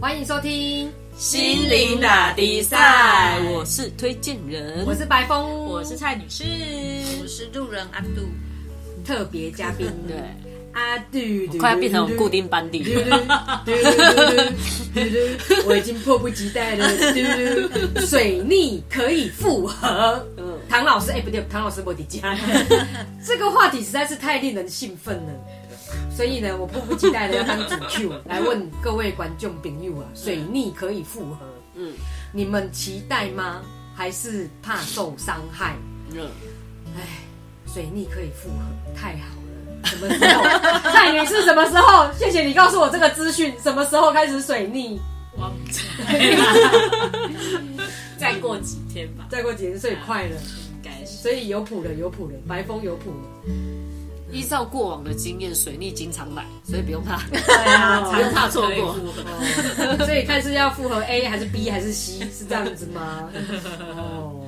欢迎收听心灵打比赛，我是推荐人，我是白峰，我是蔡女士，我是路人阿杜，特别嘉宾，对，阿杜，快要变成固定班底。我已经迫不及待了。水逆可以复合。唐老师，哎，不对，唐老师我的家。这个话题实在是太令人兴奋了，所以呢，我迫不及待的要当主 Q 来问各位观众朋友啊，水逆可以复合，嗯，你们期待吗？还是怕受伤害？嗯，哎，水逆可以复合，太好了。什么时候？蔡女士什么时候？谢谢你告诉我这个资讯。什么时候开始水逆？再过几天吧。再过几天，所以快了。所以有谱了，有谱了，白风有谱了。依照过往的经验，水逆经常来，所以不用怕，对啊，不用怕错过。所以看是要复合 A 还是 B 还是 C，是这样子吗？哦，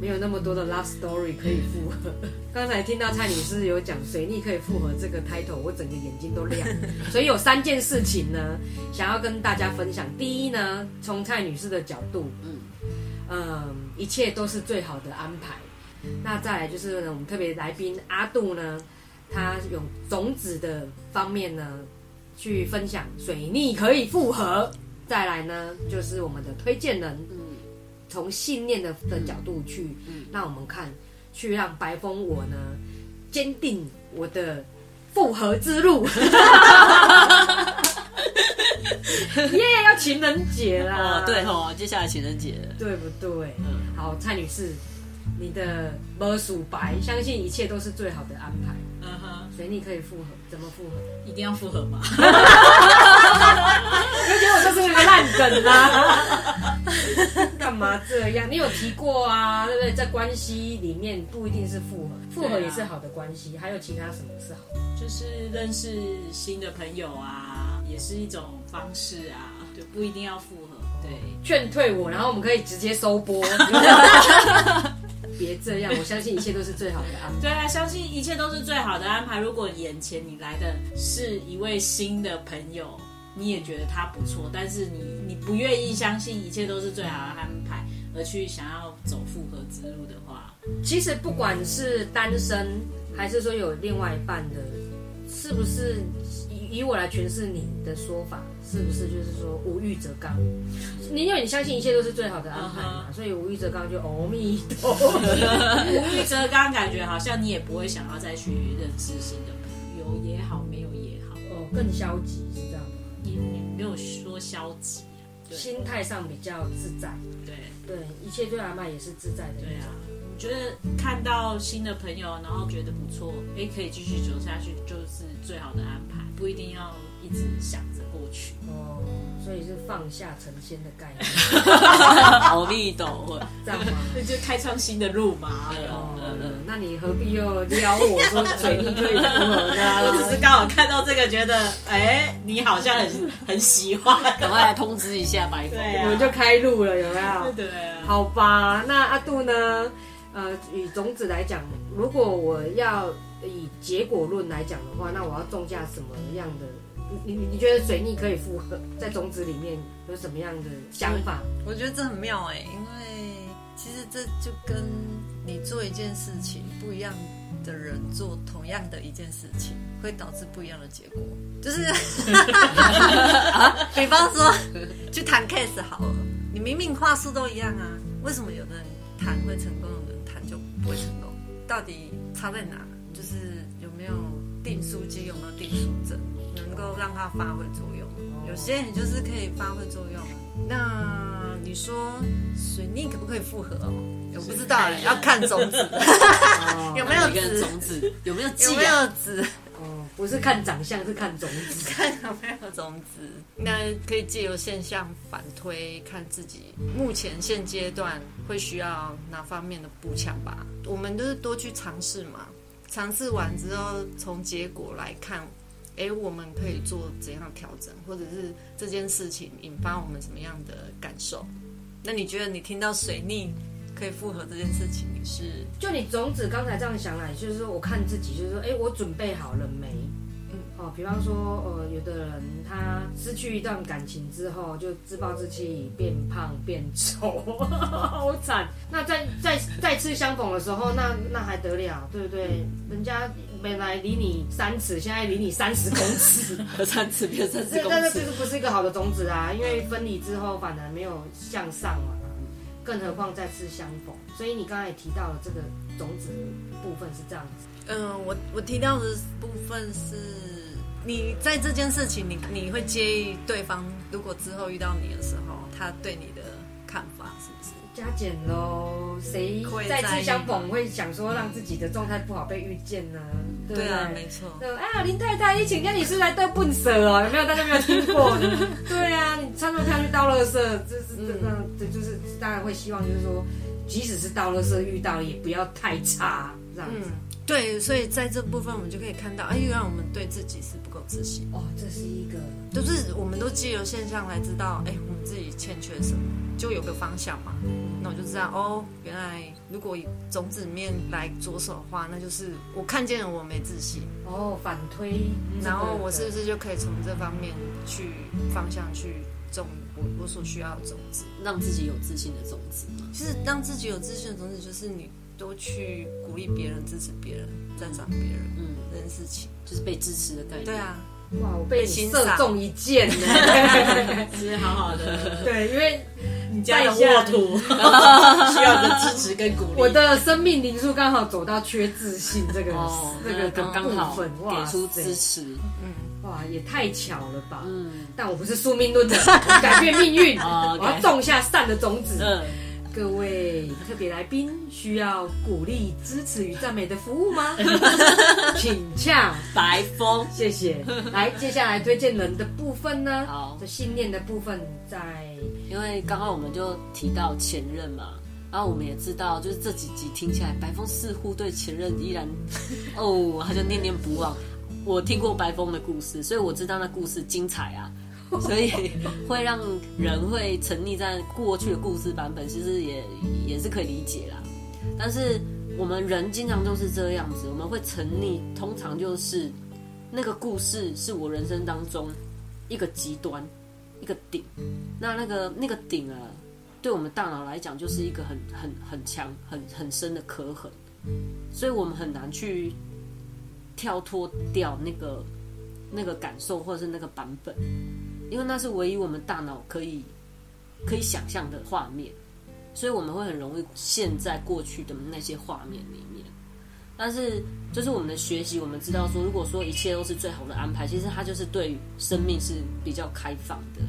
没有那么多的 love story 可以复合。刚才听到蔡女士有讲水逆可以复合这个 title，我整个眼睛都亮。所以有三件事情呢，想要跟大家分享。第一呢，从蔡女士的角度，嗯嗯，一切都是最好的安排。那再来就是呢，我们特别来宾阿杜呢，他用种子的方面呢，去分享水逆可以复合。再来呢，就是我们的推荐人，嗯，从信念的的角度去，嗯，让我们看，去让白风我呢，坚定我的复合之路。耶，要情人节啦！哦，对哦，接下来情人节，对不对？嗯，好，蔡女士。你的魔术白，相信一切都是最好的安排。嗯哼，所以你可以复合，怎么复合？一定要复合吗？我觉得我就是个烂梗啦。干嘛这样？你有提过啊，对不对？在关系里面不一定是复合，复合也是好的关系。还有其他什么是好？就是认识新的朋友啊，也是一种方式啊，就不一定要复合。对，劝退我，然后我们可以直接收播。别这样，我相信一切都是最好的安排。对啊，相信一切都是最好的安排。如果眼前你来的是一位新的朋友，你也觉得他不错，但是你你不愿意相信一切都是最好的安排，而去想要走复合之路的话，其实不管是单身还是说有另外一半的，是不是？以以我来诠释你的说法，是不是就是说无欲则刚？你因为你相信一切都是最好的安排嘛，所以无欲则刚就阿弥陀。无欲则刚，感觉好像你也不会想要再去认识新的朋友也好，没有也好，哦，更消极是这样吗？也没有说消极，心态上比较自在。对对，一切对阿妈也是自在的。对啊，觉得看到新的朋友，然后觉得不错，哎，可以继续走下去，就是最好的安排。不一定要一直想着过去哦，所以是放下成仙的概念。好密斗，这样吗？那就开创新的路嘛。哦，那你何必又撩我说水逆可以复合呢？我只是刚好看到这个，觉得哎，你好像很 很喜欢，赶快来通知一下白对我们就开路了，有没有？对。好吧，那阿杜呢？呃，以种子来讲，如果我要。以结果论来讲的话，那我要种下什么样的？你你你觉得水逆可以复合？在种子里面有什么样的想法？我觉得这很妙哎，因为其实这就跟你做一件事情，不一样的人做同样的一件事情，会导致不一样的结果。就是 比方说去谈 case 好了，你明明话术都一样啊，为什么有的人谈会成功，有的人谈就不会成功？到底差在哪？就是有没有定书机，有没有定书针，能够让它发挥作用。有些人就是可以发挥作用。那你说水逆可不可以复合哦？我不知道，要看种子有没有籽，种子有没有有没有籽。哦，不是看长相，是看种子，看有没有种子。那可以借由现象反推，看自己目前现阶段会需要哪方面的补强吧。我们都是多去尝试嘛。尝试完之后，从结果来看，哎，我们可以做怎样调整，或者是这件事情引发我们什么样的感受？那你觉得你听到水逆可以复合这件事情，你是就你种子刚才这样想来，就是说我看自己，就是说，哎，我准备好了没？比方说，呃，有的人他失去一段感情之后，就自暴自弃，变胖变丑，好惨。那再再再次相逢的时候，那那还得了，对不对？人家本来离你三尺，现在离你三十公尺，三尺变三十公尺但是这尺，个不是一个好的种子啊，因为分离之后反而没有向上嘛，更何况再次相逢。所以你刚才也提到了这个种子部分是这样子。嗯，我我提到的部分是，你在这件事情，你你会介意对方如果之后遇到你的时候，他对你的看法是不是？加减喽，谁再次相逢会想说让自己的状态不好被遇见呢？对？啊，没错。对，哎呀，林太太，你请假你是来得笨蛇哦？有没有？大家没有听过？对啊，你穿着跳去倒垃圾，这是这个，这就是当然会希望，就是说，即使是倒垃圾遇到，也不要太差，这样子。对，所以在这部分我们就可以看到，哎，原来我们对自己是不够自信，哦，这是一个就是我们都借由现象来知道，哎，我们自己欠缺什么，就有个方向嘛。那我就知道，哦，原来如果以种子面来着手的话，那就是我看见了我没自信，哦反推，然后我是是不是就可以从这方面去方向去种我我所需要的种子？让自己有自信的种子嘛。其实让自己有自信的种子，就是你多去鼓励别人、支持别人、赞赏别人嗯，这件事情。就是被支持的概念。对啊，哇，我被你射中一箭 好好的，对，因为你家有沃土 需要你的支持跟鼓励。我的生命灵数刚好走到缺自信这个哦，这个刚刚好分，哇给出支持。嗯哇，也太巧了吧！嗯但我不是宿命论的，我改变命运，哦我要种下善的种子。嗯，各位特别来宾需要鼓励、支持与赞美的服务吗？请洽，白风。谢谢。来，接下来推荐人的部分呢？好这信念的部分在因为刚刚我们就提到前任嘛，然后我们也知道，就是这几集听起来，白风似乎对前任依然，哦，他就念念不忘。我听过白风的故事，所以我知道那故事精彩啊，所以会让人会沉溺在过去的故事版本，其实也也是可以理解啦。但是我们人经常都是这样子，我们会沉溺，通常就是那个故事是我人生当中一个极端，一个顶。那那个那个顶啊，对我们大脑来讲就是一个很很很强、很很深的刻痕，所以我们很难去跳脱掉那个那个感受或者是那个版本，因为那是唯一我们大脑可以可以想象的画面，所以我们会很容易陷在过去的那些画面里面。但是，就是我们的学习，我们知道说，如果说一切都是最好的安排，其实它就是对生命是比较开放的。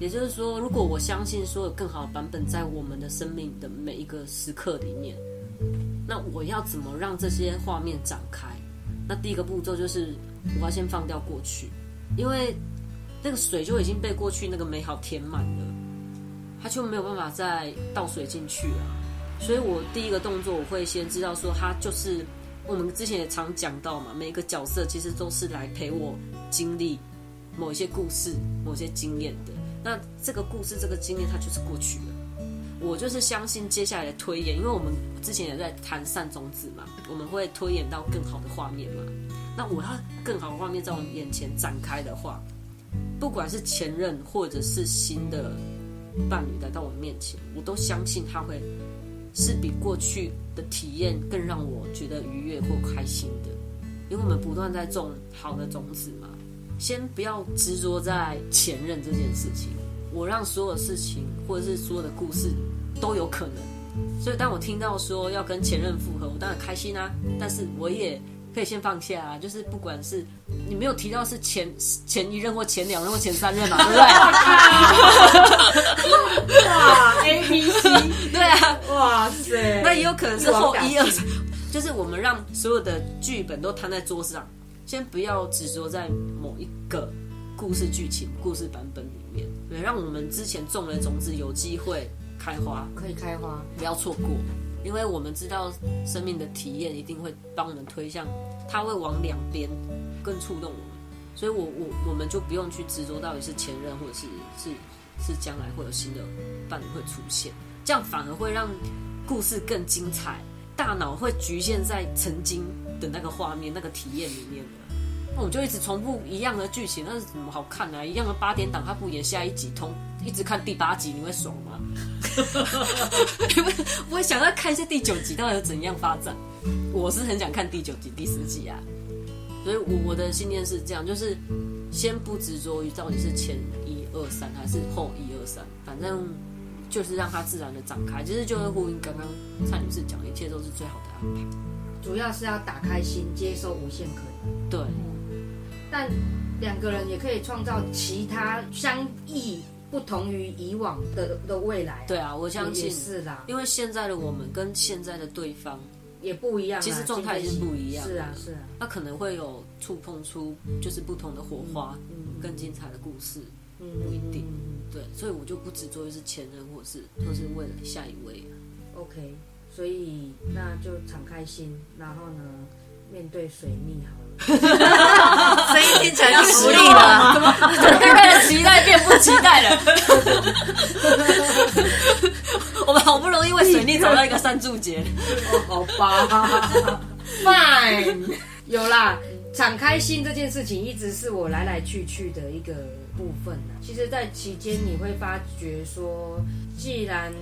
也就是说，如果我相信说有更好的版本在我们的生命的每一个时刻里面，那我要怎么让这些画面展开？那第一个步骤就是我要先放掉过去，因为那个水就已经被过去那个美好填满了，它就没有办法再倒水进去了。所以我第一个动作，我会先知道说，它就是我们之前也常讲到嘛，每一个角色其实都是来陪我经历某一些故事、某些经验的。那这个故事、这个经验，它就是过去了。我就是相信接下来的推演，因为我们之前也在谈善种子嘛，我们会推演到更好的画面嘛。那我要更好的画面在我们眼前展开的话，不管是前任或者是新的伴侣来到我面前，我都相信他会是比过去的体验更让我觉得愉悦或开心的，因为我们不断在种好的种子嘛。先不要执着在前任这件事情，我让所有事情或者是所有的故事都有可能。所以当我听到说要跟前任复合，我当然开心啊，但是我也可以先放下啊。就是不管是你没有提到是前前一任或前两任或前三任嘛，对不对？哇 A B C，对啊，哇塞，那也有可能是后一二三，就是我们让所有的剧本都摊在桌子上，先不要执着在某一个故事剧情、故事版本里面，对，让我们之前种的种子有机会开花，可以开花，不要错过，因为我们知道生命的体验一定会帮我们推向，它会往两边更触动我们，所以我我我们就不用去执着到底是前任或者是是是将来会有新的伴侣会出现，这样反而会让故事更精彩，大脑会局限在曾经的那个画面、那个体验里面。的。那我就一直重复一样的剧情，那是怎么好看呢、一样的八点档，他不演下一集，通一直看第八集，你会爽吗？你会不会想要看一下第九集到底有怎样发展？我是很想看第九集、第十集啊。所以我我的信念是这样，就是先不执着于到底是前一二三还是后一二三，反正就是让它自然的展开。其实就会呼应刚刚蔡女士讲，一切都是最好的安排。主要是要打开心，接受无限可能。对，但两个人也可以创造其他相异、不同于以往的的未来、对啊，我相也信，是啦，因为现在的我们跟现在的对方，也不一样。其实状态是不一样的是啊，是啊，那可能会有触碰出就是不同的火花，嗯更精彩的故事。嗯，不一定嗯对，所以我就不执着于是前任，或是或是为了下一位。OK，所以那就敞开心，然后呢，面对水逆好了。听起来就无力了。怎么刚才的期待变不期待了？我们好不容易为水逆找到一个三柱节，哦，好吧，Fine，有啦。敞开心这件事情一直是我来来去去的一个部分啊。其实，在期间你会发觉说，既然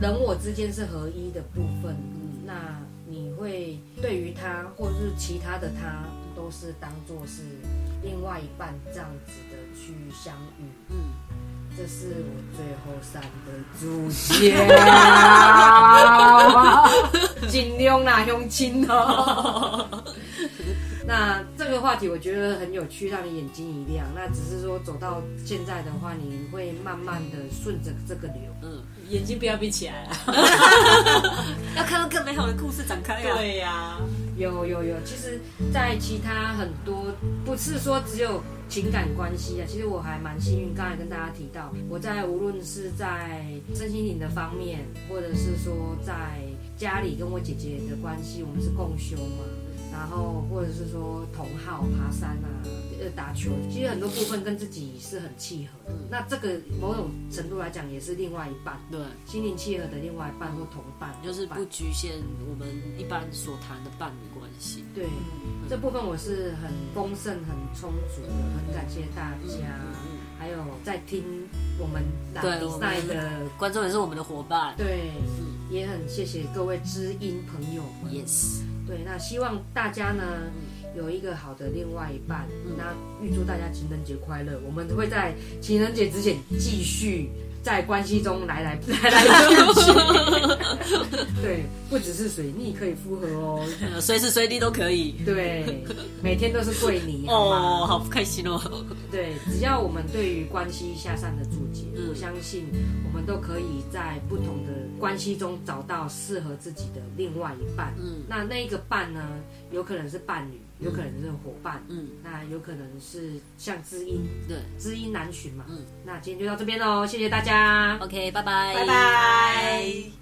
人我之间是合一的部分，那你会对于他或者是其他的他，都是当做是另外一半这样子的去相遇。嗯，这是我最后三的主角，尽量啦，用亲哦。那这个话题我觉得很有趣，让你眼睛一亮。那只是说走到现在的话，你会慢慢的顺着这个流。嗯，眼睛不要闭起来了。要看到更美好的故事展开啊！对呀、有有有，其实，在其他很多不是说只有情感关系啊，其实我还蛮幸运。刚才跟大家提到，我在无论是在身心灵的方面，或者是说在家里跟我姐姐的关系，我们是共修嘛，然后或者是说同好爬山啊，呃打球，其实很多部分跟自己是很契合的。那这个某种程度来讲，也是另外一半对，心灵契合的另外一半或同伴，就是不局限我们一般所谈的伴侣关系。对，这部分我是很丰盛、很充足的，很感谢大家，还有在听我们打对比赛的，观众也是我们的伙伴。对，也很谢谢各位知音朋友们。Yes，对，那希望大家呢有一个好的另外一半，那预祝大家情人节快乐。我们会在情人节之前继续。在关系中来来 来来去去，对，不只是水逆可以复合哦，呃随时随地都可以。对，每天都是跪你，哦，好开心哦！对，只要我们对于关系下善的注解，嗯我相信我们都可以在不同的关系中找到适合自己的另外一半。嗯那那一个伴呢，有可能是伴侣，有可能是伙伴，嗯，那有可能是像知音，对。知音难寻嘛。嗯。那今天就到这边喽，谢谢大家。，OK，拜拜，拜拜